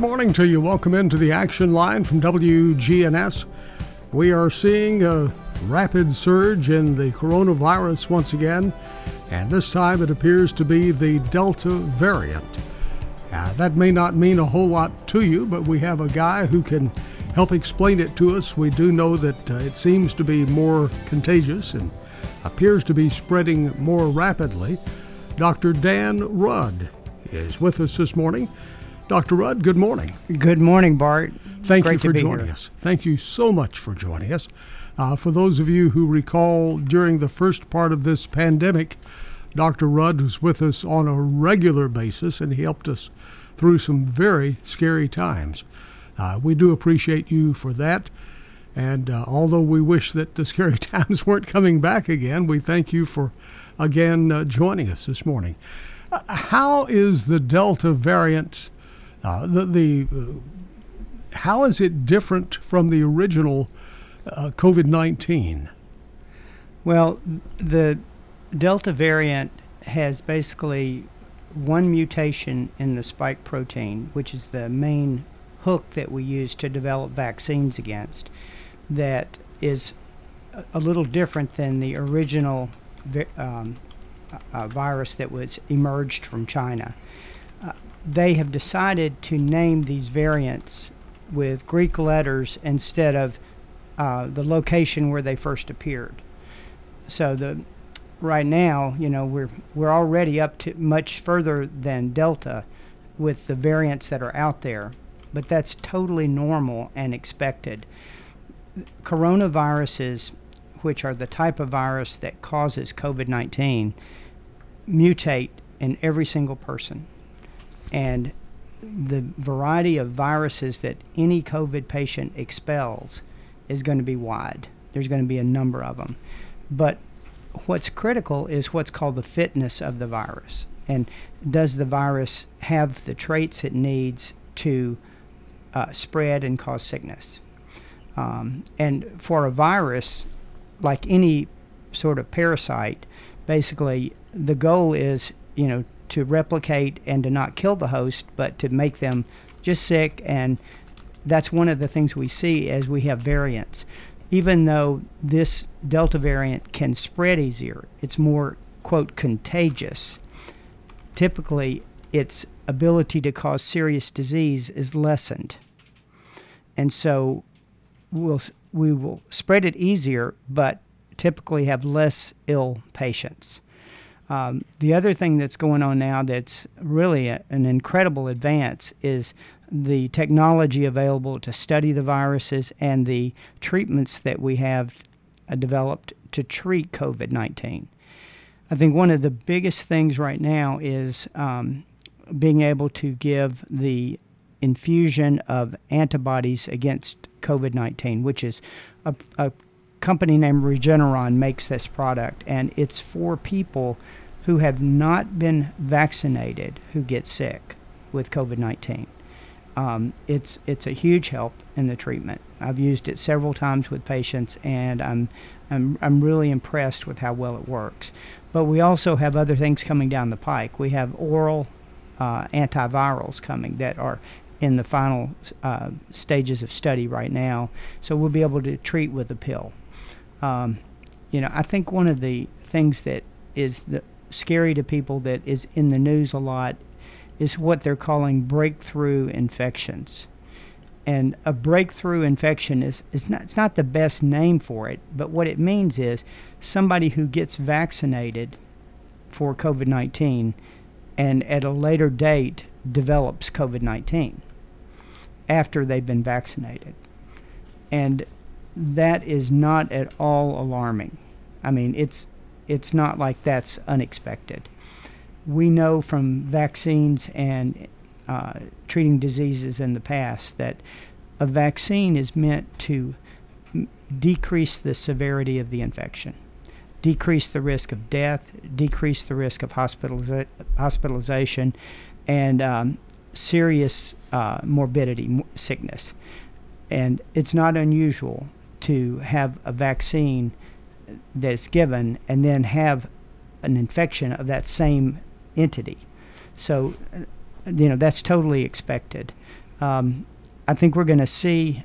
Morning to you. Welcome into the action line from WGNS. We are seeing a rapid surge in the coronavirus once again, and this time it appears to be the Delta variant. Uh, that may not mean a whole lot to you, but we have a guy who can help explain it to us. We do know that uh, it seems to be more contagious and appears to be spreading more rapidly. Dr. Dan Rudd is with us this morning. Dr. Rudd, good morning. Good morning, Bart. Thank Great you for joining here. us. Thank you so much for joining us. Uh, for those of you who recall, during the first part of this pandemic, Dr. Rudd was with us on a regular basis and he helped us through some very scary times. Uh, we do appreciate you for that. And uh, although we wish that the scary times weren't coming back again, we thank you for again uh, joining us this morning. Uh, how is the Delta variant, uh, the, the uh, how is it different from the original uh, COVID 19? Well, the Delta variant has basically one mutation in the spike protein, which is the main hook that we use to develop vaccines against, that is a- a little different than the original vi- um, uh, virus that was emerged from China. They have decided to name these variants with Greek letters instead of uh, the location where they first appeared. So the right now, you know, we're we're already up to much further than Delta with the variants that are out there, but that's totally normal and expected. Coronaviruses, which are the type of virus that causes COVID-19, mutate in every single person. And the variety of viruses that any COVID patient expels is going to be wide. There's going to be a number of them. But what's critical is what's called the fitness of the virus. And does the virus have the traits it needs to uh, spread and cause sickness? Um, and for a virus, like any sort of parasite, basically the goal is, you know, to replicate and to not kill the host, but to make them just sick. And that's one of the things we see as we have variants. Even though this Delta variant can spread easier, it's more, quote, contagious. Typically, its ability to cause serious disease is lessened. And so we'll, we will spread it easier, but typically have less ill patients. Um, the other thing that's going on now that's really a, an incredible advance is the technology available to study the viruses and the treatments that we have uh, developed to treat COVID 19. I think one of the biggest things right now is um, being able to give the infusion of antibodies against COVID 19, which is a, a company named Regeneron makes this product, and it's for people who have not been vaccinated who get sick with COVID 19. Um, it's it's a huge help in the treatment. I've used it several times with patients, and I'm I'm I'm really impressed with how well it works. But we also have other things coming down the pike. We have oral uh, antivirals coming that are in the final uh, stages of study right now. So we'll be able to treat with a pill. Um, you know, I think one of the things that is the, scary to people that is in the news a lot is what they're calling breakthrough infections. And a breakthrough infection is, is not it's not the best name for it, but what it means is somebody who gets vaccinated for COVID nineteen and at a later date develops COVID nineteen after they've been vaccinated. And that is not at all alarming. I mean, it's it's not like that's unexpected. We know from vaccines and uh, treating diseases in the past that a vaccine is meant to decrease the severity of the infection, decrease the risk of death, decrease the risk of hospitaliza- hospitalization, and um, serious uh, morbidity, mo- sickness. And it's not unusual to have a vaccine that's given and then have an infection of that same entity. So, uh, you know, that's totally expected. Um, I think we're going to see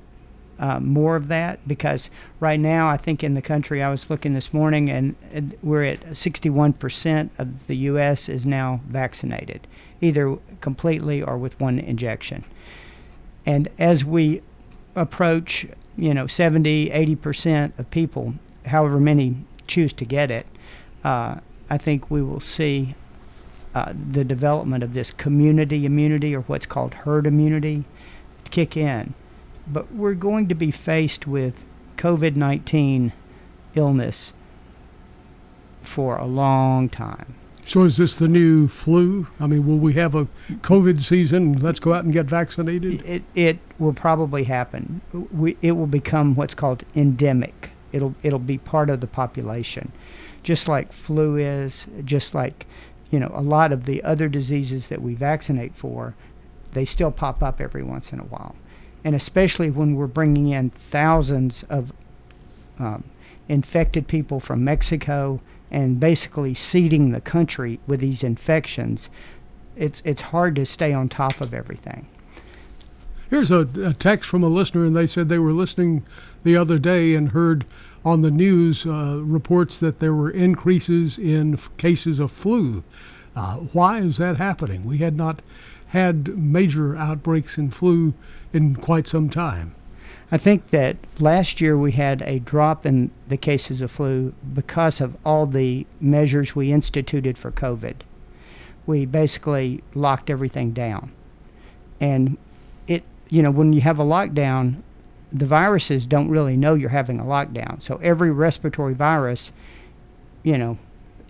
uh, more of that because right now, I think in the country, I was looking this morning and, and we're at 61% of the U.S. is now vaccinated, either completely or with one injection. And as we approach, you know, 70, 80% of people, however many choose to get it, uh, I think we will see uh, the development of this community immunity or what's called herd immunity kick in. But we're going to be faced with COVID 19 illness for a long time. So is this the new flu? I mean, will we have a COVID season? Let's go out and get vaccinated. It, it will probably happen. We, it will become what's called endemic. It'll, it'll be part of the population, just like flu is, just like, you know, a lot of the other diseases that we vaccinate for, they still pop up every once in a while. And especially when we're bringing in thousands of um, infected people from Mexico and basically seeding the country with these infections, it's, it's hard to stay on top of everything. Here's a, a text from a listener, and they said they were listening the other day and heard on the news uh, reports that there were increases in f- cases of flu. Uh, why is that happening? We had not had major outbreaks in flu in quite some time. I think that last year we had a drop in the cases of flu because of all the measures we instituted for COVID. We basically locked everything down. And you know, when you have a lockdown, the viruses don't really know you're having a lockdown. So every respiratory virus, you know,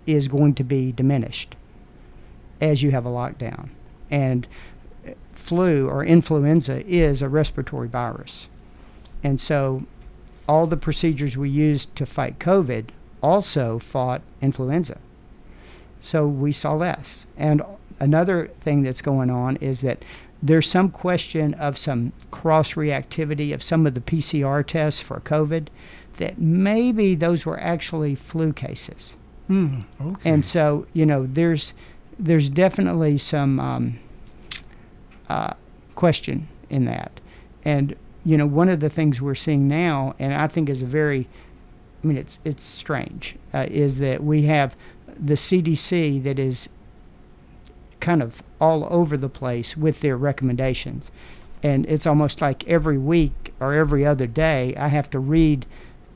is going to be diminished as you have a lockdown. And uh, flu or influenza is a respiratory virus. And so all the procedures we used to fight COVID also fought influenza. So we saw less. And another thing that's going on is that there's some question of some cross reactivity of some of the PCR tests for COVID that maybe those were actually flu cases. Hmm. Okay. And so, you know, there's there's definitely some um, uh, question in that. And you know, one of the things we're seeing now, and I think is a very, I mean, it's it's strange, uh, is that we have the CDC that is kind of all over the place with their recommendations. And it's almost like every week or every other day, I have to read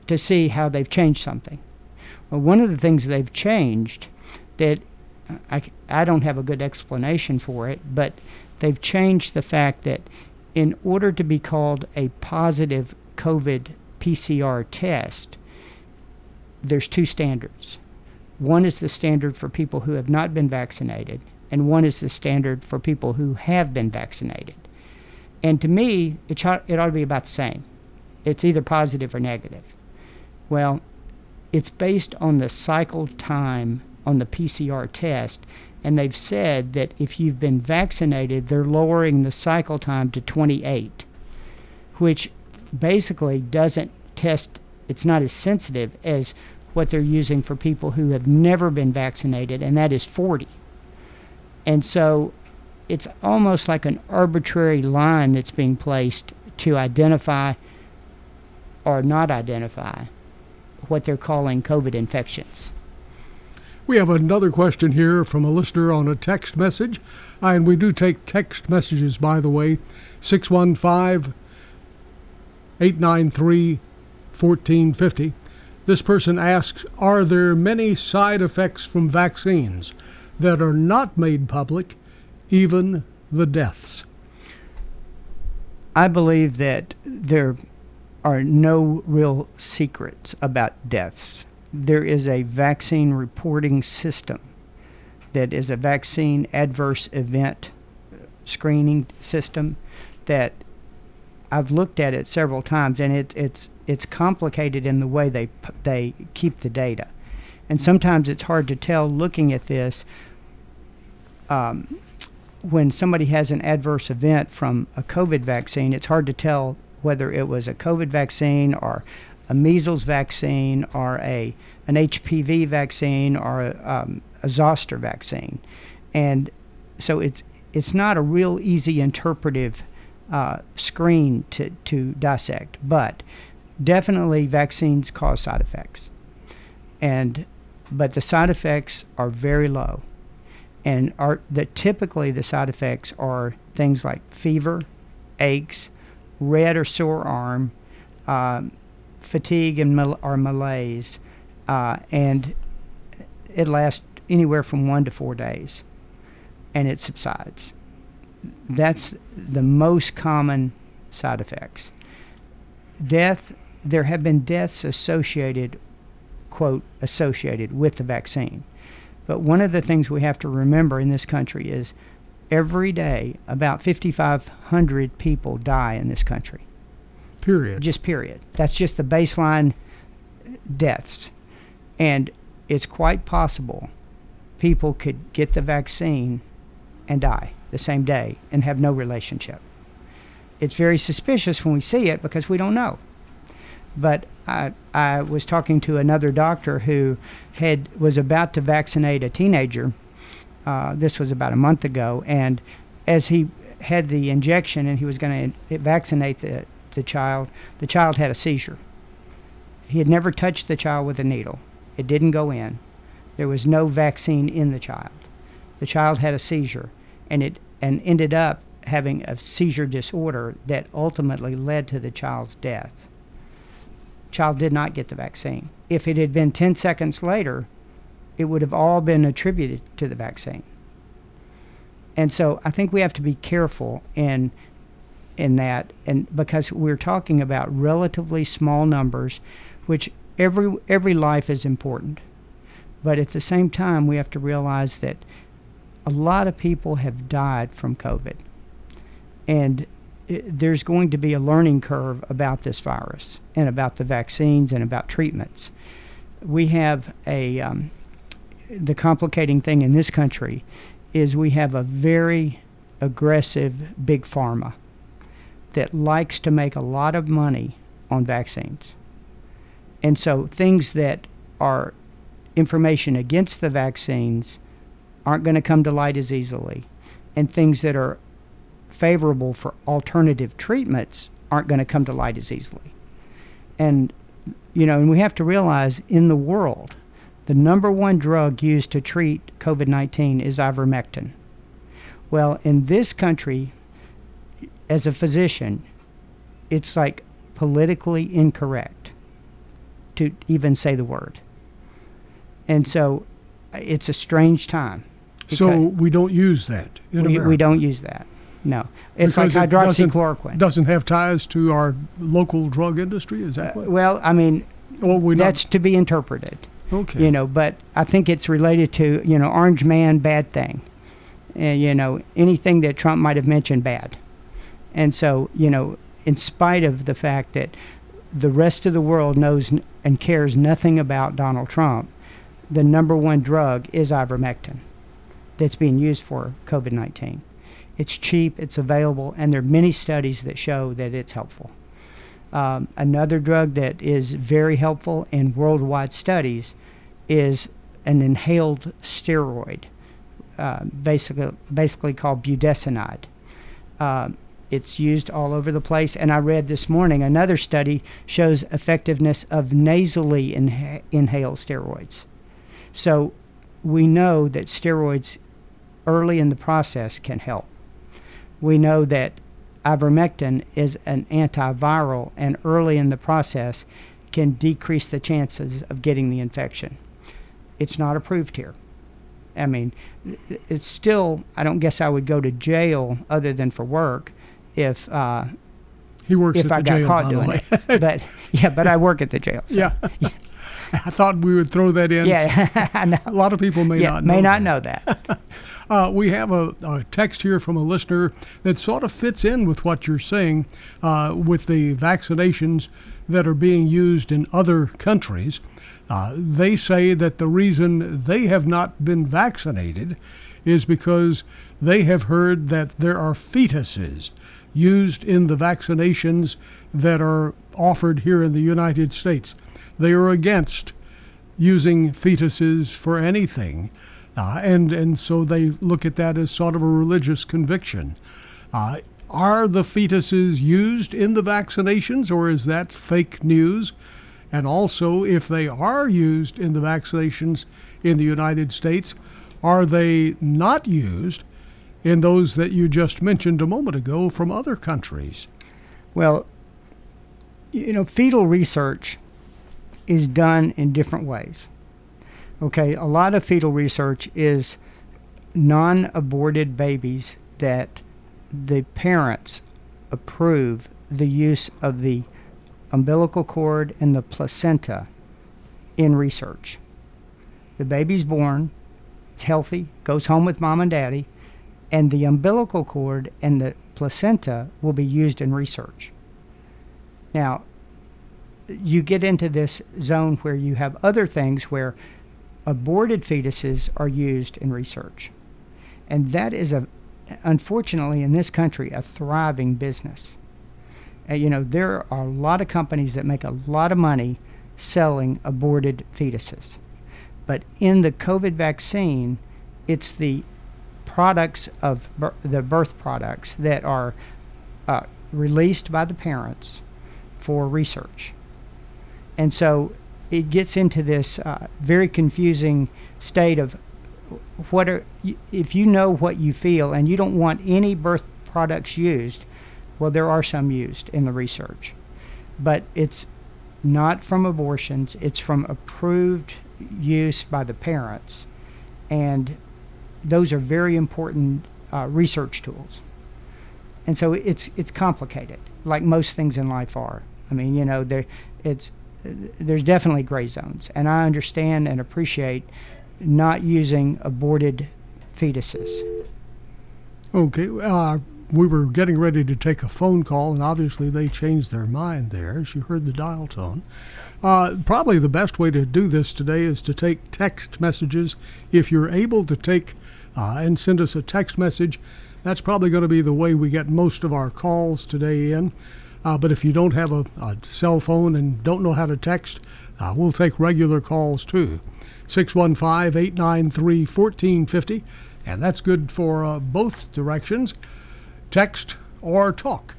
to see how they've changed something. Well, one of the things they've changed that I, I don't have a good explanation for it, but they've changed the fact that in order to be called a positive COVID PCR test, there's two standards. One is the standard for people who have not been vaccinated, and one is the standard for people who have been vaccinated. And to me, it, ch- it ought to be about the same. It's either positive or negative. Well, it's based on the cycle time on the PCR test, and they've said that if you've been vaccinated, they're lowering the cycle time to 28, which basically doesn't test, it's not as sensitive as what they're using for people who have never been vaccinated, and that is 40. And so it's almost like an arbitrary line that's being placed to identify or not identify what they're calling COVID infections. We have another question here from a listener on a text message. And we do take text messages, by the way. 615 893 1450. This person asks Are there many side effects from vaccines that are not made public, even the deaths? I believe that there are no real secrets about deaths. There is a vaccine reporting system that is a vaccine adverse event screening system that I've looked at it several times, and it, it's it's complicated in the way they they keep the data, and sometimes it's hard to tell looking at this. Um, when somebody has an adverse event from a COVID vaccine, it's hard to tell whether it was a COVID vaccine or a measles vaccine or a an HPV vaccine or a, um, a zoster vaccine, and so it's it's not a real easy interpretive uh, screen to, to dissect, but definitely vaccines cause side effects, and but the side effects are very low, and are that typically the side effects are things like fever, aches, red or sore arm, um, fatigue and mal- or malaise, uh, and it lasts anywhere from one to four days, and it subsides. That's the most common side effects. Death, there have been deaths associated, quote, associated with the vaccine. But one of the things we have to remember in this country is every day about 5,500 people die in this country. Period. Just period. That's just the baseline deaths. And it's quite possible people could get the vaccine and die the same day and have no relationship. It's very suspicious when we see it because we don't know. But I, I was talking to another doctor who had was about to vaccinate a teenager. Uh, this was about a month ago, and as he had the injection and he was going to vaccinate the, the child, the child had a seizure. He had never touched the child with a needle. It didn't go in. There was no vaccine in the child. The child had a seizure, and it and ended up having a seizure disorder that ultimately led to the child's death. Child did not get the vaccine. If it had been 10 seconds later, it would have all been attributed to the vaccine. And so I think we have to be careful in in that and because we're talking about relatively small numbers which every every life is important. But at the same time we have to realize that a lot of people have died from COVID. And there's going to be a learning curve about this virus and about the vaccines and about treatments. We have a um, the complicating thing in this country is we have a very aggressive big pharma that likes to make a lot of money on vaccines. And so things that are information against the vaccines aren't going to come to light as easily. And things that are favorable for alternative treatments aren't going to come to light as easily. And, you know, and we have to realize in the world, the number one drug used to treat COVID 19 is ivermectin. Well, in this country, as a physician, it's like politically incorrect to even say the word. And so it's a strange time. So we don't use that in we, America. we don't use that. No. It's Because like it doesn't- hydroxychloroquine. Doesn't have ties to our local drug industry. Is that uh, what? well, I mean, Well, we not- that's to be interpreted. okay. you know but i think it's related to you know orange man bad thing and you know anything that trump might have mentioned bad and so you know in spite of the fact that the rest of the world knows n- and cares nothing about donald trump the number one drug is ivermectin that's being used for covid-19 it's cheap it's available and there are many studies that show that it's helpful um, another drug that is very helpful in worldwide studies is an inhaled steroid, uh, basically basically called budesonide. Um, it's used all over the place, and I read this morning another study shows effectiveness of nasally inha- inhaled steroids. So we know that steroids early in the process can help. We know that ivermectin is an antiviral and early in the process can decrease the chances of getting the infection. It's not approved here. I mean, it's still, I don't guess I would go to jail other than for work if uh, He works if I the got jail, caught doing it. But yeah, but I work at the jail. So. Yeah. I thought we would throw that in. Yeah. A lot of people may Yeah, not may know not that. know that. Uh, we have a, a text here from a listener that sort of fits in with what you're saying uh, with the vaccinations that are being used in other countries. Uh, they say that the reason they have not been vaccinated is because they have heard that there are fetuses used in the vaccinations that are offered here in the United States. They are against using fetuses for anything. Uh, and, and so they look at that as sort of a religious conviction. Uh, are the fetuses used in the vaccinations or is that fake news? And also, if they are used in the vaccinations in the United States, are they not used in those that you just mentioned a moment ago from other countries? Well, you know, fetal research is done in different ways. Okay, a lot of fetal research is non aborted babies that the parents approve the use of the umbilical cord and the placenta in research. The baby's born, it's healthy, goes home with mom and daddy, and the umbilical cord and the placenta will be used in research. Now, you get into this zone where you have other things where aborted fetuses are used in research. And that is a unfortunately in this country a thriving business. Uh, you know, there are a lot of companies that make a lot of money selling aborted fetuses. But in the COVID vaccine, it's the products of bir- the birth products that are uh, released by the parents for research. And so it gets into this uh, very confusing state of what are if you know what you feel and you don't want any birth products used well there are some used in the research. But it's not from abortions it's from approved use by the parents. And those are very important uh, research tools. And so it's it's complicated like most things in life are i mean you know there it's there's definitely gray zones and i understand and appreciate not using aborted fetuses Okay, uh, we were getting ready to take a phone call, and obviously they changed their mind there as you heard the dial tone. Uh, probably the best way to do this today is to take text messages. If you're able to take uh, and send us a text message, that's probably going to be the way we get most of our calls today in. Uh, but if you don't have a, a cell phone and don't know how to text, uh, we'll take regular calls too. 615 893 1450, and that's good for uh, both directions text or talk.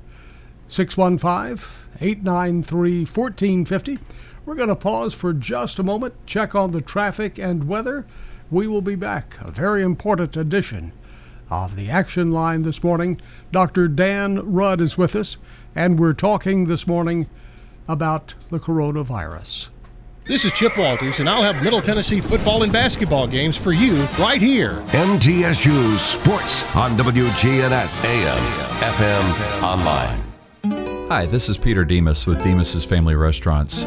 615 893 1450. We're going to pause for just a moment, check on the traffic and weather. We will be back. A very important edition of the Action Line this morning. Dr. Dan Rudd is with us, and we're talking this morning about the coronavirus. This is Chip Walters, and I'll have Middle Tennessee football and basketball games for you right here. MTSU Sports on WGNS AM, FM, online. Hi, this is Peter Demos with Demos's Family Restaurants.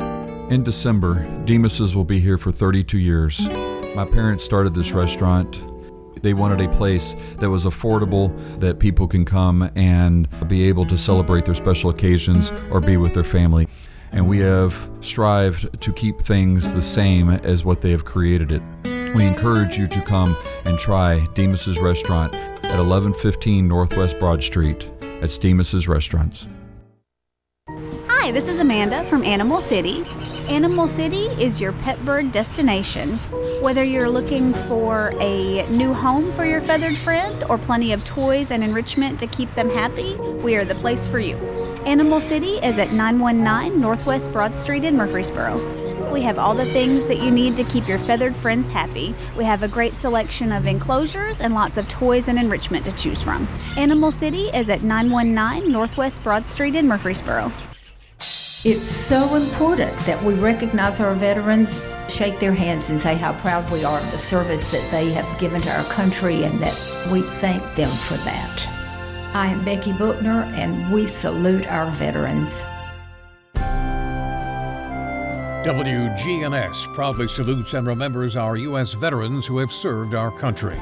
In December, Demos's will be here for 32 years. My parents started this restaurant. They wanted a place that was affordable, that people can come and be able to celebrate their special occasions or be with their family. And we have strived to keep things the same as what they have created it. We encourage you to come and try Demos's Restaurant at 1115 Northwest Broad Street. That's Demos's Restaurants. Hi, this is Amanda from Animal City. Animal City is your pet bird destination. Whether you're looking for a new home for your feathered friend or plenty of toys and enrichment to keep them happy, we are the place for you. Animal City is at 919 Northwest Broad Street in Murfreesboro. We have all the things that you need to keep your feathered friends happy. We have a great selection of enclosures and lots of toys and enrichment to choose from. Animal City is at 919 Northwest Broad Street in Murfreesboro. It's so important that we recognize our veterans, shake their hands, and say how proud we are of the service that they have given to our country and that we thank them for that. I am Becky Bookner, and we salute our veterans. WGNS proudly salutes and remembers our U.S. veterans who have served our country.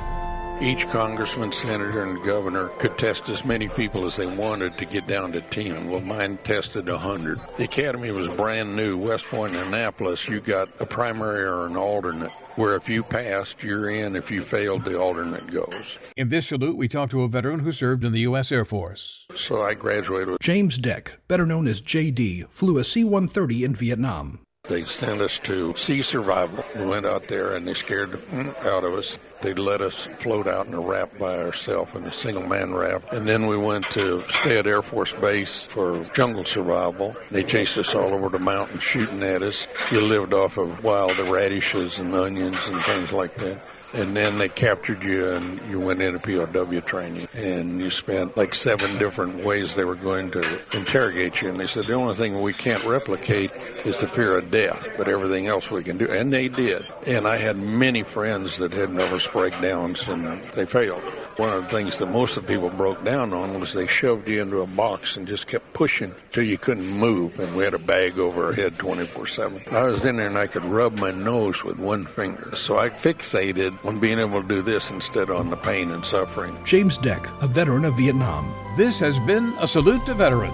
Each congressman, senator, and governor could test as many people as they wanted to get down to 10. Well, mine tested 100. The academy was brand new. West Point and Annapolis, you got a primary or an alternate, where if you passed, you're in. If you failed, the alternate goes. In this salute, we talk to a veteran who served in the U.S. Air Force. So I graduated. James Deck, better known as JD, flew a C 130 in Vietnam. They sent us to sea survival. We went out there and they scared mm out of us. They let us float out in a raft by ourselves in a single man raft. And then we went to Stead Air Force Base for jungle survival. They chased us all over the mountain shooting at us. You lived off of wild radishes and onions and things like that. And then they captured you and you went into POW training. And you spent like seven different ways they were going to interrogate you. And they said, the only thing we can't replicate is the fear of death, but everything else we can do. And they did. And I had many friends that had nervous breakdowns and they failed. One of the things that most of the people broke down on was they shoved you into a box and just kept pushing till you couldn't move. And we had a bag over our head 24 7. I was in there and I could rub my nose with one finger. So I fixated on being able to do this instead on the pain and suffering. James Deck, a veteran of Vietnam. This has been a salute to veteran.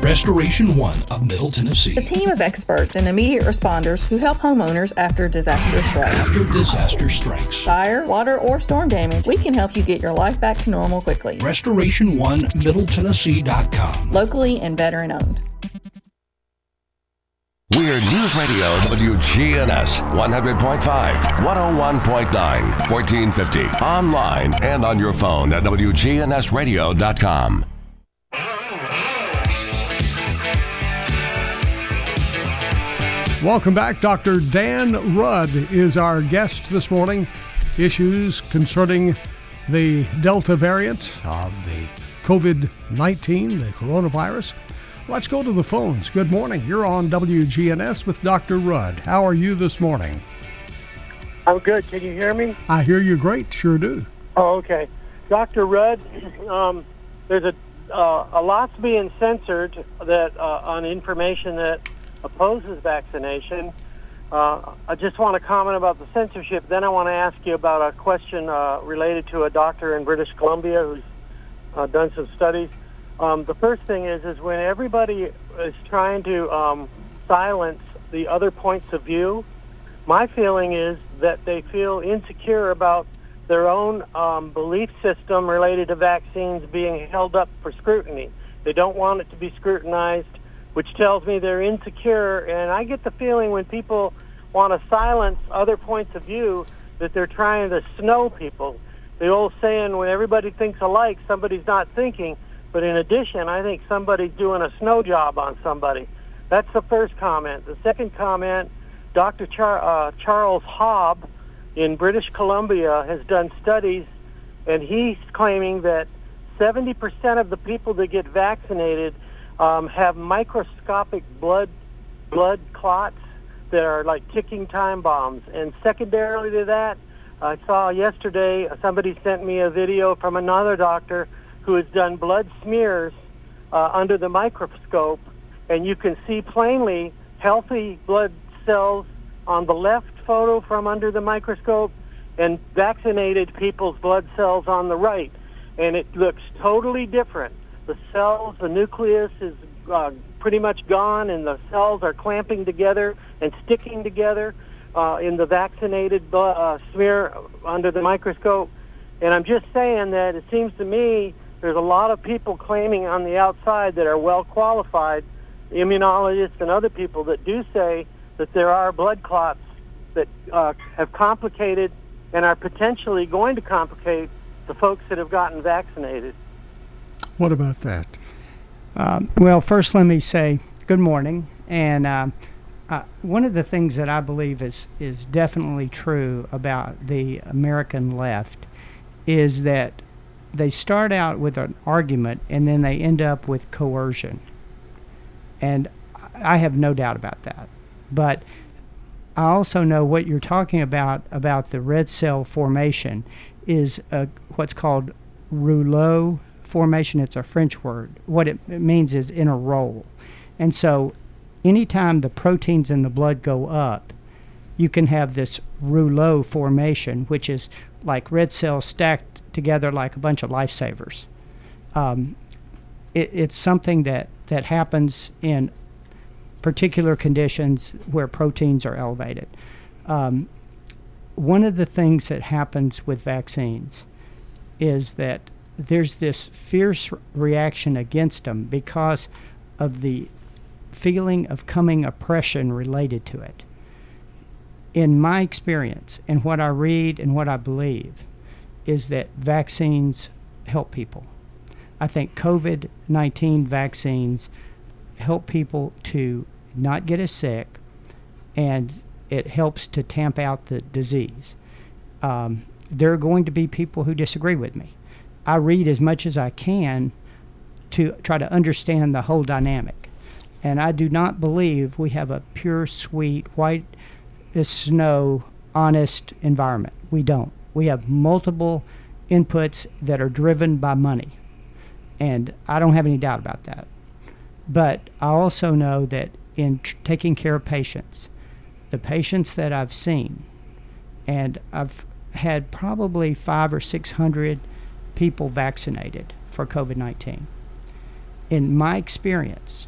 Restoration One of Middle Tennessee. A team of experts and immediate responders who help homeowners after disaster strikes. After disaster strikes. Fire, water, or storm damage, we can help you get your life back to normal quickly. Restoration One MiddleTennessee.com. Locally and veteran owned. We're News Radio WGNS 100.5, 101.9, 1450. Online and on your phone at WGNSradio.com. Welcome back. Dr. Dan Rudd is our guest this morning. Issues concerning the Delta variant of the COVID 19, the coronavirus. Let's go to the phones. Good morning. You're on WGNS with Dr. Rudd. How are you this morning? I'm good. Can you hear me? I hear you great. Sure do. Oh, okay. Dr. Rudd, um, there's a uh, a lot's being censored that uh, on information that opposes vaccination. Uh, I just want to comment about the censorship. Then I want to ask you about a question uh, related to a doctor in British Columbia who's uh, done some studies. Um, the first thing is, is when everybody is trying to um, silence the other points of view, my feeling is that they feel insecure about their own um, belief system related to vaccines being held up for scrutiny. They don't want it to be scrutinized, which tells me they're insecure. And I get the feeling when people want to silence other points of view that they're trying to snow people. The old saying, when everybody thinks alike, somebody's not thinking. But in addition, I think somebody's doing a snow job on somebody. That's the first comment. The second comment, Dr. Char- uh, Charles Hobb in British Columbia has done studies, and he's claiming that 70% of the people that get vaccinated um, have microscopic blood blood clots that are like ticking time bombs. And secondarily to that, I saw yesterday somebody sent me a video from another doctor who has done blood smears uh, under the microscope, and you can see plainly healthy blood cells on the left photo from under the microscope and vaccinated people's blood cells on the right. And it looks totally different. The cells, the nucleus is uh, pretty much gone, and the cells are clamping together and sticking together uh, in the vaccinated uh, smear under the microscope. And I'm just saying that it seems to me there's a lot of people claiming on the outside that are well qualified, immunologists and other people that do say that there are blood clots that uh, have complicated and are potentially going to complicate the folks that have gotten vaccinated. What about that? Um, well, first, let me say good morning. And um, uh, one of the things that I believe is, is definitely true about the American left is that they start out with an argument and then they end up with coercion. And I have no doubt about that. But I also know what you're talking about about the red cell formation is a, what's called rouleau formation, it's a French word. What it, it means is in a roll. And so anytime the proteins in the blood go up, you can have this rouleau formation, which is like red cells stacked together like a bunch of lifesavers. Um, it, it's something that, that happens in particular conditions where proteins are elevated. Um, one of the things that happens with vaccines is that there's this fierce reaction against them because of the feeling of coming oppression related to it in my experience and what I read and what I believe is that vaccines help people. I think COVID 19 vaccines help people to not get as sick and it helps to tamp out the disease. Um, there are going to be people who disagree with me. I read as much as I can to try to understand the whole dynamic. And I do not believe we have a pure, sweet, white as snow, honest environment. We don't. We have multiple inputs that are driven by money. And I don't have any doubt about that. But I also know that in tr- taking care of patients, the patients that I've seen, and I've had probably five or six hundred people vaccinated for COVID 19. In my experience,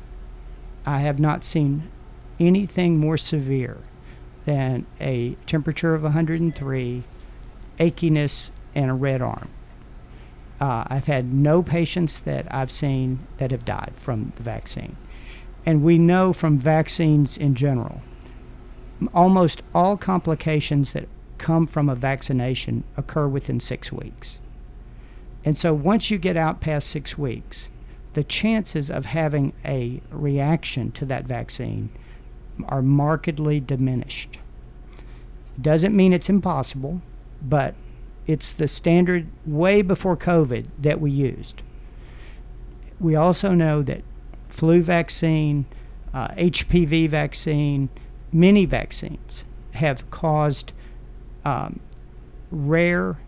I have not seen anything more severe than a temperature of 103, achiness, and a red arm. Uh, I've had no patients that I've seen that have died from the vaccine. And we know from vaccines in general, almost all complications that come from a vaccination occur within six weeks. And so once you get out past six weeks, the chances of having a reaction to that vaccine are markedly diminished. Doesn't mean it's impossible, but it's the standard way before COVID that we used. We also know that flu vaccine, uh, HPV vaccine, many vaccines have caused um, rare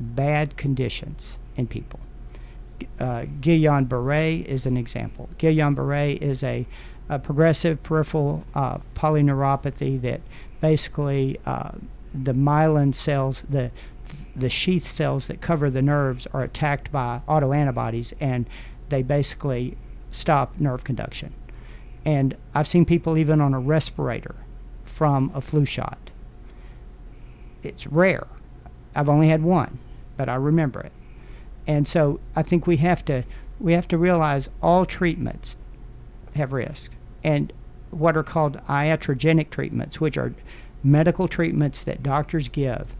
bad conditions in people. Uh, Guillain Barre is an example. Guillain Barre is a, a progressive peripheral uh, polyneuropathy that basically uh, the myelin cells, the the sheath cells that cover the nerves, are attacked by autoantibodies, and they basically stop nerve conduction. And I've seen people even on a respirator from a flu shot. It's rare. I've only had one, but I remember it. And so I think we have to we have to realize all treatments have risk. And what are called iatrogenic treatments, which are medical treatments that doctors give,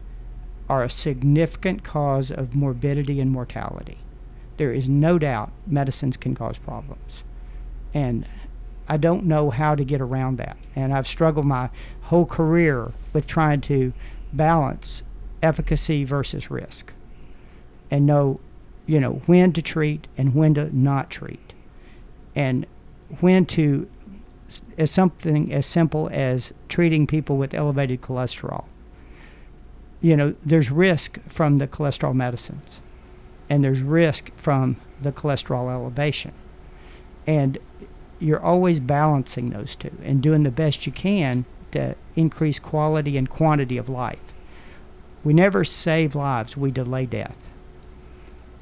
are a significant cause of morbidity and mortality. There is no doubt medicines can cause problems. And I don't know how to get around that. And I've struggled my whole career with trying to balance efficacy versus risk and know, you know, when to treat and when to not treat. And when to as something as simple as treating people with elevated cholesterol. You know, there's risk from the cholesterol medicines, and there's risk from the cholesterol elevation. And you're always balancing those two and doing the best you can to increase quality and quantity of life. We never save lives, we delay death.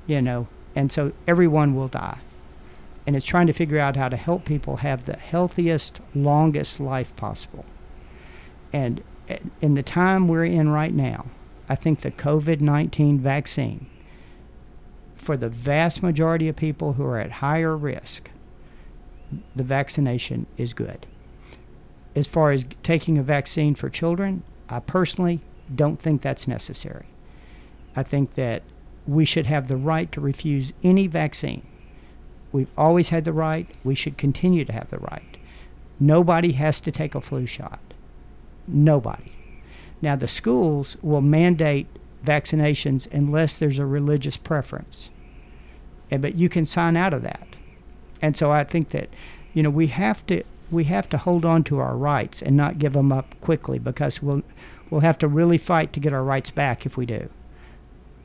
You know, and so everyone will die and it's trying to figure out how to help people have the healthiest, longest life possible. And uh, in the time we're in right now, I think the COVID 19 vaccine, for the vast majority of people who are at higher risk, the vaccination is good. As far as taking a vaccine for children, I personally don't think that's necessary. I think that we should have the right to refuse any vaccine We've always had the right. We should continue to have the right. Nobody has to take a flu shot. Nobody. Now, the schools will mandate vaccinations unless there's a religious preference. And, but you can sign out of that. And so I think that, you know, we have to we have to hold on to our rights and not give them up quickly because we'll we'll have to really fight to get our rights back if we do.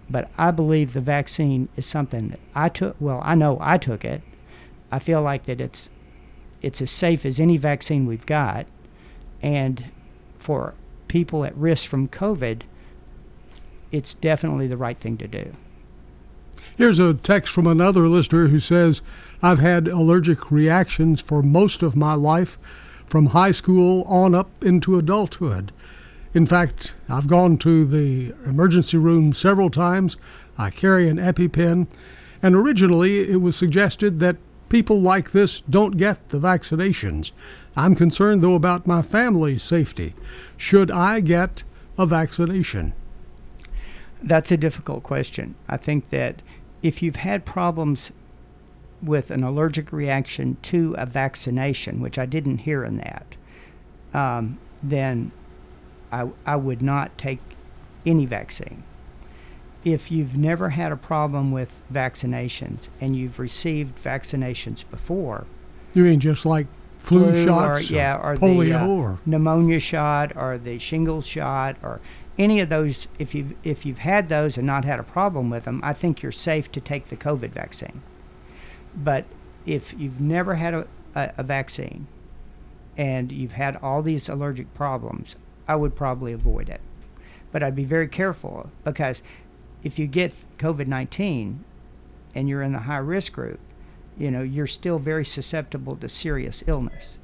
But I believe the vaccine is something that I took. Well, I know I took it. I feel like that it's it's as safe as any vaccine we've got, and for people at risk from COVID, it's definitely the right thing to do. Here's a text from another listener who says, I've had allergic reactions for most of my life, from high school on up into adulthood. In fact, I've gone to the emergency room several times. I carry an EpiPen, and originally it was suggested that people like this don't get the vaccinations. I'm concerned, though, about my family's safety. Should I get a vaccination? That's a difficult question. I think that if you've had problems with an allergic reaction to a vaccination, which I didn't hear in that, um, then I, I would not take any vaccine. If you've never had a problem with vaccinations and you've received vaccinations before, You mean just like flu, or, shots, yeah, or polio, the uh, or pneumonia shot, or the shingles shot, or any of those. If you've if you've had those and not had a problem with them, I think you're safe to take the COVID vaccine. But if you've never had a, a, a vaccine and you've had all these allergic problems, I would probably avoid it. But I'd be very careful because if you get COVID 19 and you're in the high risk group, you know, you're still very susceptible to serious illness.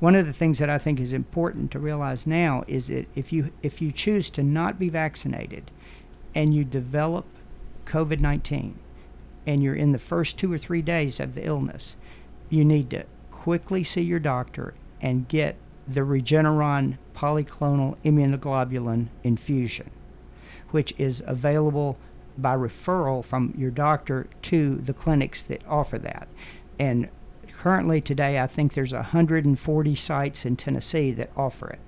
One of the things that I think is important to realize now is that if you if you choose to not be vaccinated and you develop COVID 19 and you're in the first two or three days of the illness, you need to quickly see your doctor and get the Regeneron polyclonal immunoglobulin infusion, which is available by referral from your doctor to the clinics that offer that. And currently today, I think there's 140 sites in Tennessee that offer it.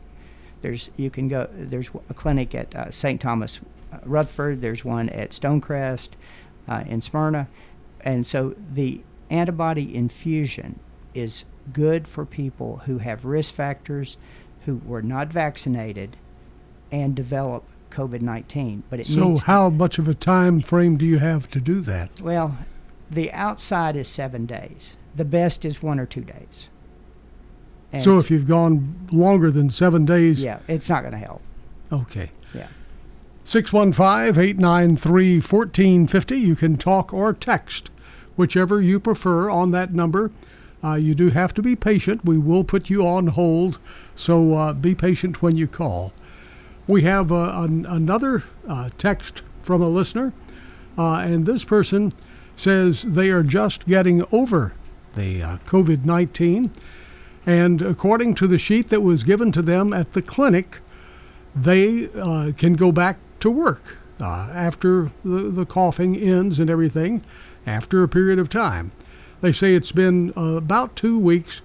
There's you can go. There's a clinic at uh, St. Thomas, uh, Rutherford. There's one at Stonecrest, uh, in Smyrna, and so the antibody infusion is good for people who have risk factors, who were not vaccinated, and develop COVID-19. But it so how much of a time frame do you have to do that? well, the outside is seven days. The best is one or two days. And so if you've gone longer than seven days, yeah, it's not going to help. okay. Yeah. 615 893 1450. You can talk or text, whichever you prefer on that number. Uh, you do have to be patient. We will put you on hold, so uh, be patient when you call. We have uh, an, another uh, text from a listener, uh, and this person says they are just getting over the uh, COVID 19. And according to the sheet that was given to them at the clinic, they can go back to work after the, the coughing ends and everything, after a period of time. They say it's been uh, about two weeks.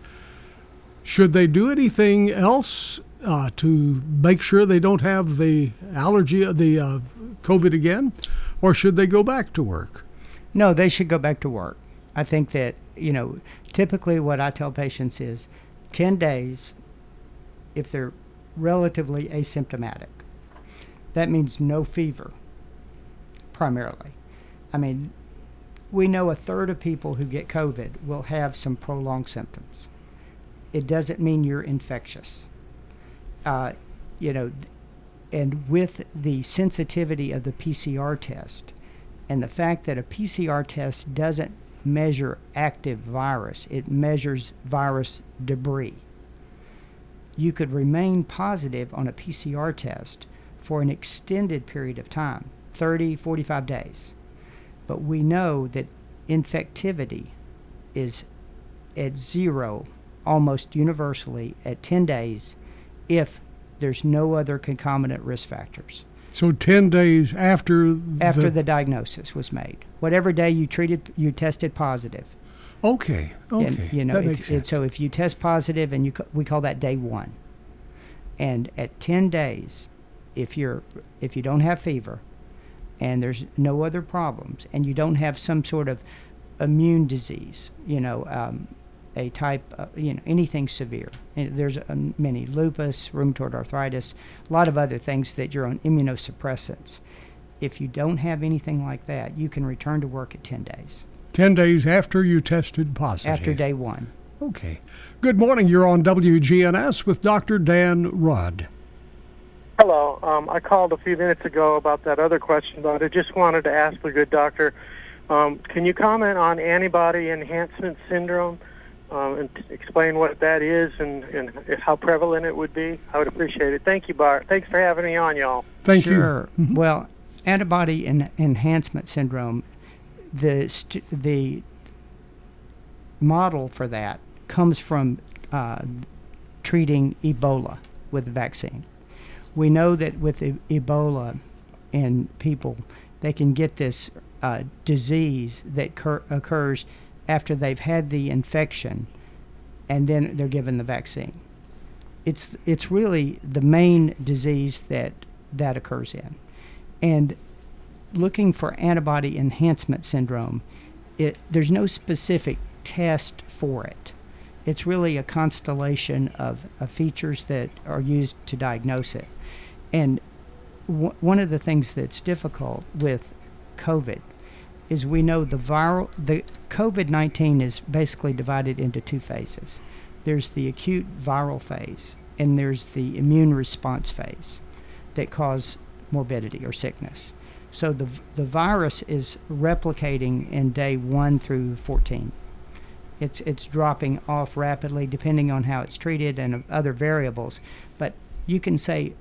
Should they do anything else uh, to make sure they don't have the allergy, of the uh, COVID again, or should they go back to work? No, they should go back to work. I think that, you know, typically what I tell patients is 10 days if they're relatively asymptomatic. That means no fever, primarily. I mean, we know a third of people who get COVID will have some prolonged symptoms. It doesn't mean you're infectious. Uh, you know, and with the sensitivity of the PCR test and the fact that a PCR test doesn't measure active virus, it measures virus debris. You could remain positive on a PCR test for an extended period of time 30, 45 days. But we know that infectivity is at zero almost universally at 10 days if there's no other concomitant risk factors So 10 days after after the, diagnosis was made. Whatever day you treated, you tested positive. Okay, okay. And, you know, that if, makes sense. so if you test positive, and you we call that day one. And at ten days, if you're if you don't have fever, and there's no other problems, and you don't have some sort of immune disease, you know, um, a type, of, you know, anything severe. And there's uh, many lupus, rheumatoid arthritis, a lot of other things that you're on immunosuppressants. if you don't have anything like that, you can return to work at 10 days 10 days after you tested positive. after day one. Okay. Good morning. You're on WGNS with Dr. Dan Rudd. Hello. Um, I called a few minutes ago about that other question, but I just wanted to ask the good doctor, um, can you comment on antibody enhancement syndrome um, and explain what that is and, and how prevalent it would be? I would appreciate it. Thank you, Bart. Thanks for having me on, y'all. Thank you. sure. Well, antibody en- enhancement syndrome, the st- the model for that comes from uh, treating Ebola with the vaccine. We know that with e- Ebola in people, they can get this uh, disease that cur- occurs after they've had the infection, and then they're given the vaccine. It's it's really the main disease that that occurs in, and looking for antibody enhancement syndrome, it, there's no specific test for it. It's really a constellation of, of features that are used to diagnose it. And w- one of the things that's difficult with COVID is we know the viral, the COVID 19 is basically divided into two phases. There's the acute viral phase, and there's the immune response phase that cause morbidity or sickness. So the, the virus is replicating in day 1 through 14. It's, it's dropping off rapidly depending on how it's treated and other variables. But you can say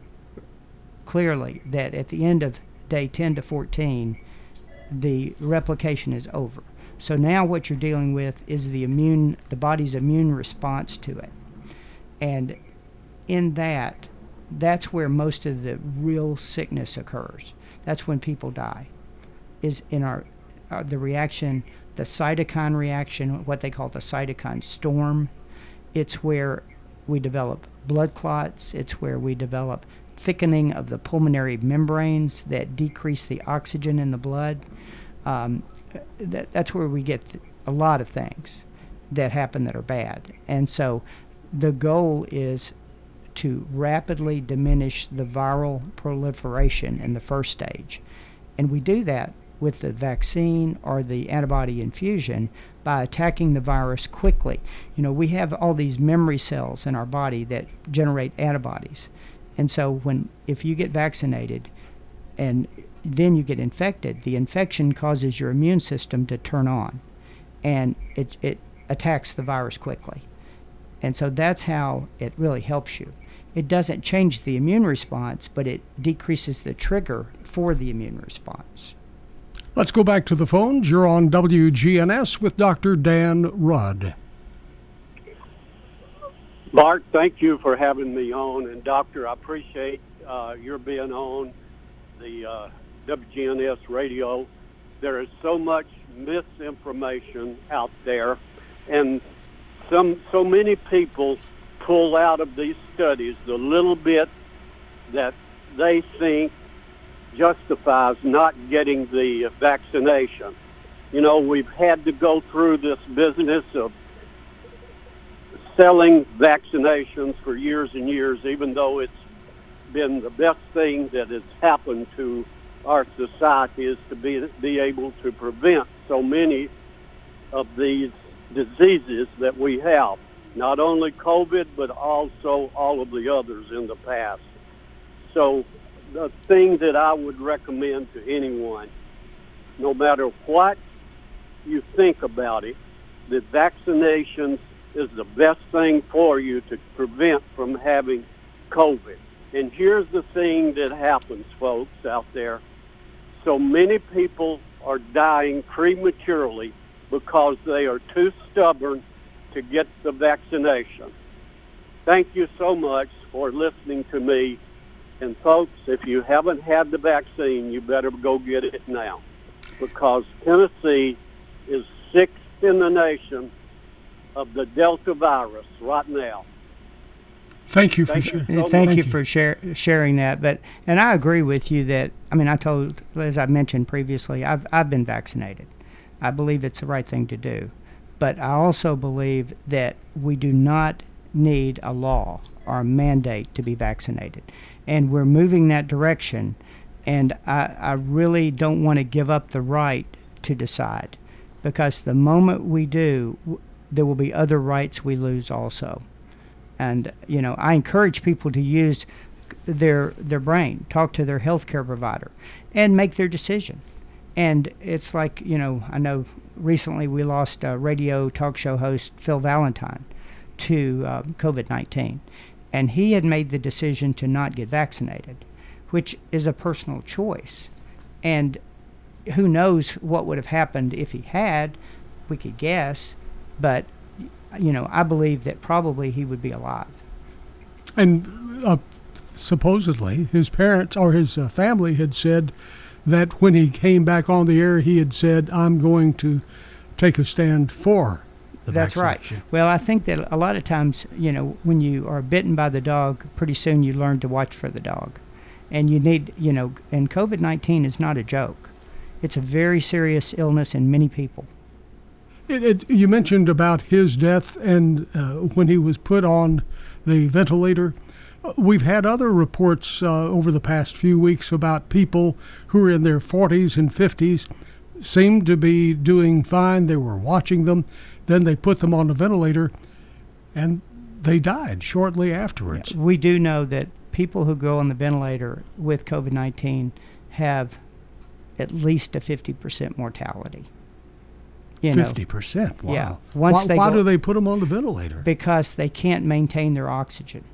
clearly that at the end of day 10 to 14, the replication is over. So now what you're dealing with is the immune, the body's immune response to it. And in that, that's where most of the real sickness occurs. That's when people die. Is in our, uh, the reaction, the cytokine reaction, what they call the cytokine storm. It's where we develop blood clots. It's where we develop thickening of the pulmonary membranes that decrease the oxygen in the blood. Um, that, that's where we get a lot of things that happen that are bad. And so the goal is to rapidly diminish the viral proliferation in the first stage. And we do that with the vaccine or the antibody infusion by attacking the virus quickly. You know, we have all these memory cells in our body that generate antibodies. And so when if you get vaccinated and then you get infected, the infection causes your immune system to turn on and it it attacks the virus quickly. And so that's how it really helps you. It doesn't change the immune response, but it decreases the trigger for the immune response. Let's go back to the phones. You're on WGNS with Dr. Dan Rudd. Bart, thank you for having me on, and Doctor, I appreciate uh, your being on the uh, WGNS radio. There is so much misinformation out there, and some so many people pull out of these studies the little bit that they think justifies not getting the vaccination. You know, we've had to go through this business of selling vaccinations for years and years, even though it's been the best thing that has happened to our society is to be, be able to prevent so many of these diseases that we have. Not only COVID, but also all of the others in the past. So the thing that I would recommend to anyone, no matter what you think about it, that vaccinations is the best thing for you to prevent from having COVID. And here's the thing that happens, folks, out there. So many people are dying prematurely because they are too stubborn to get the vaccination. Thank you so much for listening to me. And folks, if you haven't had the vaccine, you better go get it now because Tennessee is sixth in the nation of the Delta virus right now. Thank you for Thank you sharing. so And thank you for share, sharing that. But and I agree with you that I mean I told as I mentioned previously I've I've been vaccinated. I believe it's the right thing to do, but I also believe that we do not need a law or a mandate to be vaccinated, and we're moving that direction. And I, I really don't want to give up the right to decide because the moment we do, there will be other rights we lose also. And, you know, I encourage people to use their their brain, talk to their healthcare provider, and make their decision. And it's like you know, I know recently we lost a radio talk show host Phil Valentine to uh, COVID nineteen, and he had made the decision to not get vaccinated, which is a personal choice, and who knows what would have happened if he had? We could guess, but you know, I believe that probably he would be alive. And uh, supposedly, his parents or his uh, family had said that when he came back on the air, he had said, "I'm going to take a stand for." That's right. vaccination." Well, I think that a lot of times, you know, when you are bitten by the dog, pretty soon you learn to watch for the dog. And you need, you know, and COVID 19 is not a joke. It's a very serious illness in many people. It, it, you mentioned about his death and uh, when he was put on the ventilator. Uh, We've had other reports uh, over the past few weeks about people who are in their 40s and 50s seemed to be doing fine. They were watching them. Then they put them on the ventilator and they died shortly afterwards. We do know that people who go on the ventilator with COVID 19 have at least a 50% mortality. You 50%. Wow. Yeah. Once why they why go- do they put them on the ventilator? because they can't maintain their oxygen.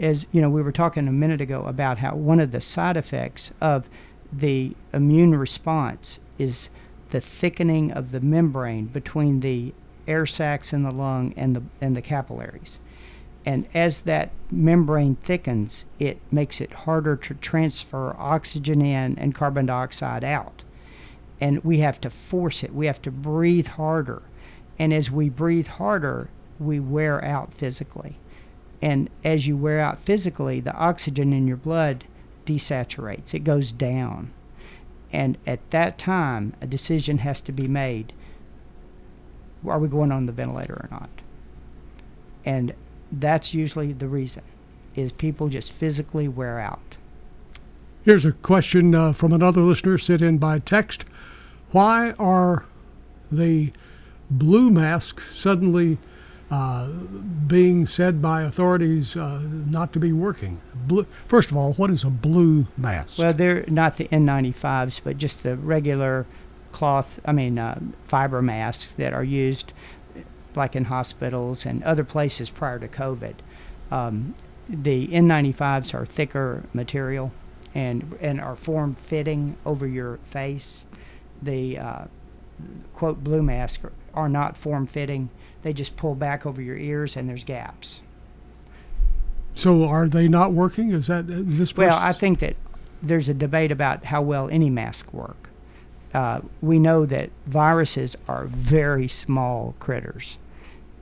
As you know, we were talking a minute ago about how one of the side effects of the immune response is the thickening of the membrane between the air sacs in the lung and the and the capillaries. And as that membrane thickens, it makes it harder to transfer oxygen in and carbon dioxide out and we have to force it. We have to breathe harder. And as we breathe harder, we wear out physically. And as you wear out physically, the oxygen in your blood desaturates, it goes down. And at that time, a decision has to be made are we going on the ventilator or not? And that's usually the reason is people just physically wear out. Here's a question uh, from another listener sent in by text. Why are the blue masks suddenly uh, being said by authorities uh, not to be working? Blue, first of all, what is a blue mask? Well, they're not the N95s, but just the regular cloth, I mean, uh, fiber masks that are used like in hospitals and other places prior to COVID. Um, the N95s are thicker material and, and are form fitting over your face. The uh, quote blue masks are, are not form fitting, they just pull back over your ears and there's gaps. so are they not working? Is that uh, this? Well, I think that there's a debate about how well any mask work. Uh, we know that viruses are very small critters,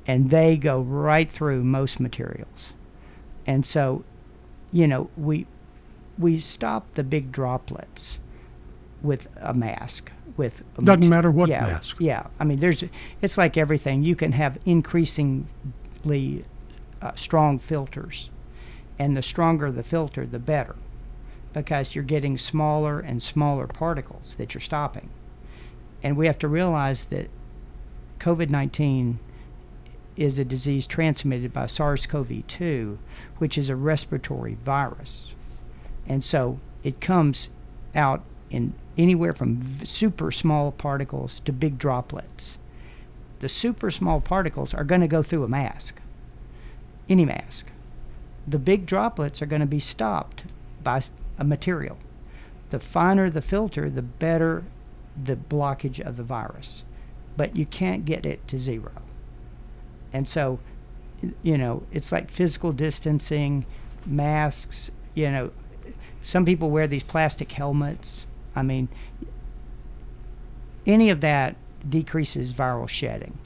and they go right through most materials. And so, you know, we we stop the big droplets with a mask. With Doesn't matter what yeah, mask. Yeah, I mean, there's it's like everything. You can have increasingly uh, strong filters, and the stronger the filter, the better, because you're getting smaller and smaller particles that you're stopping. And we have to realize that COVID 19 is a disease transmitted by SARS CoV 2, which is a respiratory virus. And so it comes out in anywhere from super small particles to big droplets. The super small particles are going to go through a mask, any mask. The big droplets are going to be stopped by a material. The finer the filter, the better the blockage of the virus. But you can't get it to zero. And so, you know, it's like physical distancing, masks, you know, some people wear these plastic helmets. I mean, any of that decreases viral shedding.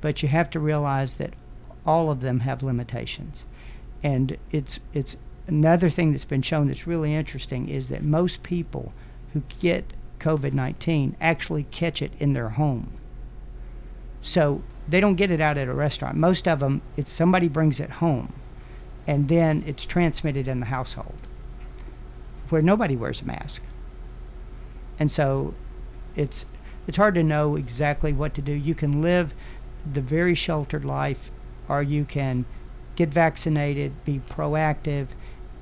But you have to realize that all of them have limitations. And it's it's another thing that's been shown that's really interesting is that most people who get COVID-19 actually catch it in their home. So they don't get it out at a restaurant. Most of them, it's somebody brings it home, and then it's transmitted in the household. where nobody wears a mask. And so it's it's hard to know exactly what to do. You can live the very sheltered life or you can get vaccinated, be proactive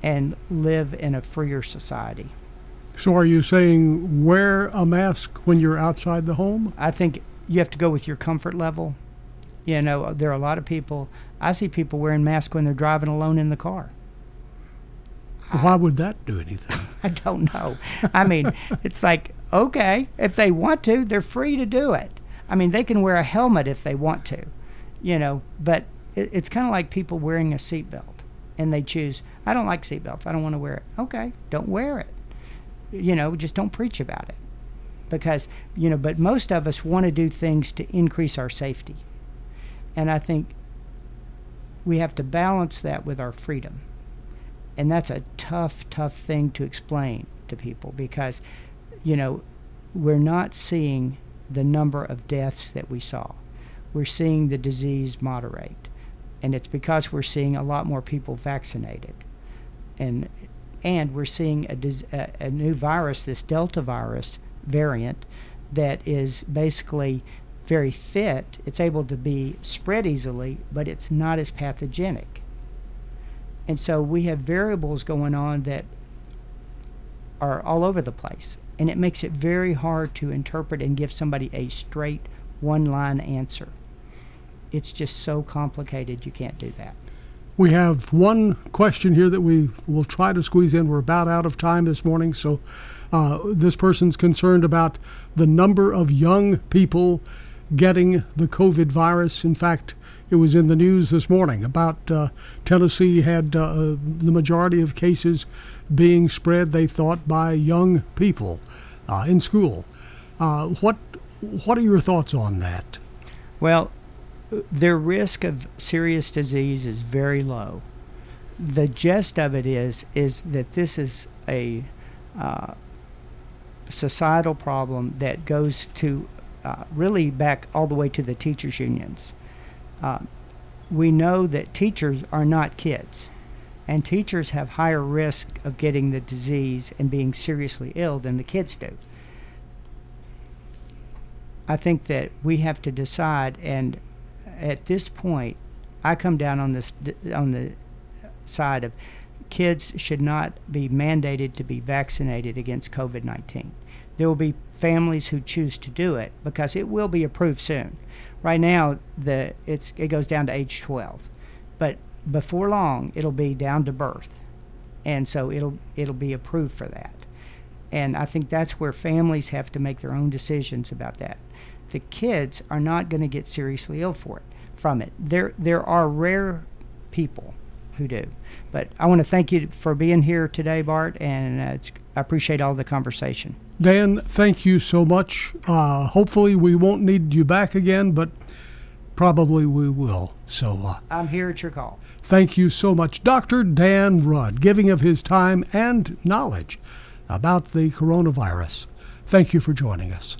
and live in a freer society. So, are you saying wear a mask when you're outside the home? I think you have to go with your comfort level. You know, there are a lot of people, I see people wearing masks when they're driving alone in the car. Why would that do anything? I don't know. I mean, it's like, okay, if they want to, they're free to do it. I mean, they can wear a helmet if they want to, you know, but it, it's kind of like people wearing a seatbelt and they choose, I don't like seatbelts. I don't want to wear it. Okay, don't wear it. You know, just don't preach about it. Because, you know, but most of us want to do things to increase our safety. And I think we have to balance that with our freedom. And that's a tough, tough thing to explain to people because, you know, we're not seeing the number of deaths that we saw. We're seeing the disease moderate. And it's because we're seeing a lot more people vaccinated. And and we're seeing a, a, a new virus, this Delta virus variant, that is basically very fit. It's able to be spread easily, but it's not as pathogenic. And so we have variables going on that are all over the place. And it makes it very hard to interpret and give somebody a straight one line answer. It's just so complicated, you can't do that. We have one question here that we will try to squeeze in. We're about out of time this morning, so uh, this person's concerned about the number of young people getting the COVID virus. In fact, it was in the news this morning about uh, Tennessee had uh, the majority of cases being spread, they thought, by young people uh, in school. Uh, what what are your thoughts on that? Well, their risk of serious disease is very low. The gist of it is is that this is a uh, societal problem that goes to uh, really back all the way to the teachers unions. Uh, we know that teachers are not kids, and teachers have higher risk of getting the disease and being seriously ill than the kids do. I think that we have to decide, and at this point, I come down on this on the side of kids should not be mandated to be vaccinated against COVID-19. There will be families who choose to do it because it will be approved soon. Right now, the it's it goes down to age 12, but before long it'll be down to birth, and so it'll it'll be approved for that. And I think that's where families have to make their own decisions about that. The kids are not going to get seriously ill for it from it. There there are rare people who do. But I want to thank you for being here today, Bart, and uh, it's, I appreciate all the conversation. Dan, thank you so much. Uh, hopefully, we won't need you back again, but probably we will. So uh, I'm here at your call. thank you so much, Dr. Dan Rudd, giving of his time and knowledge about the coronavirus. Thank you for joining us.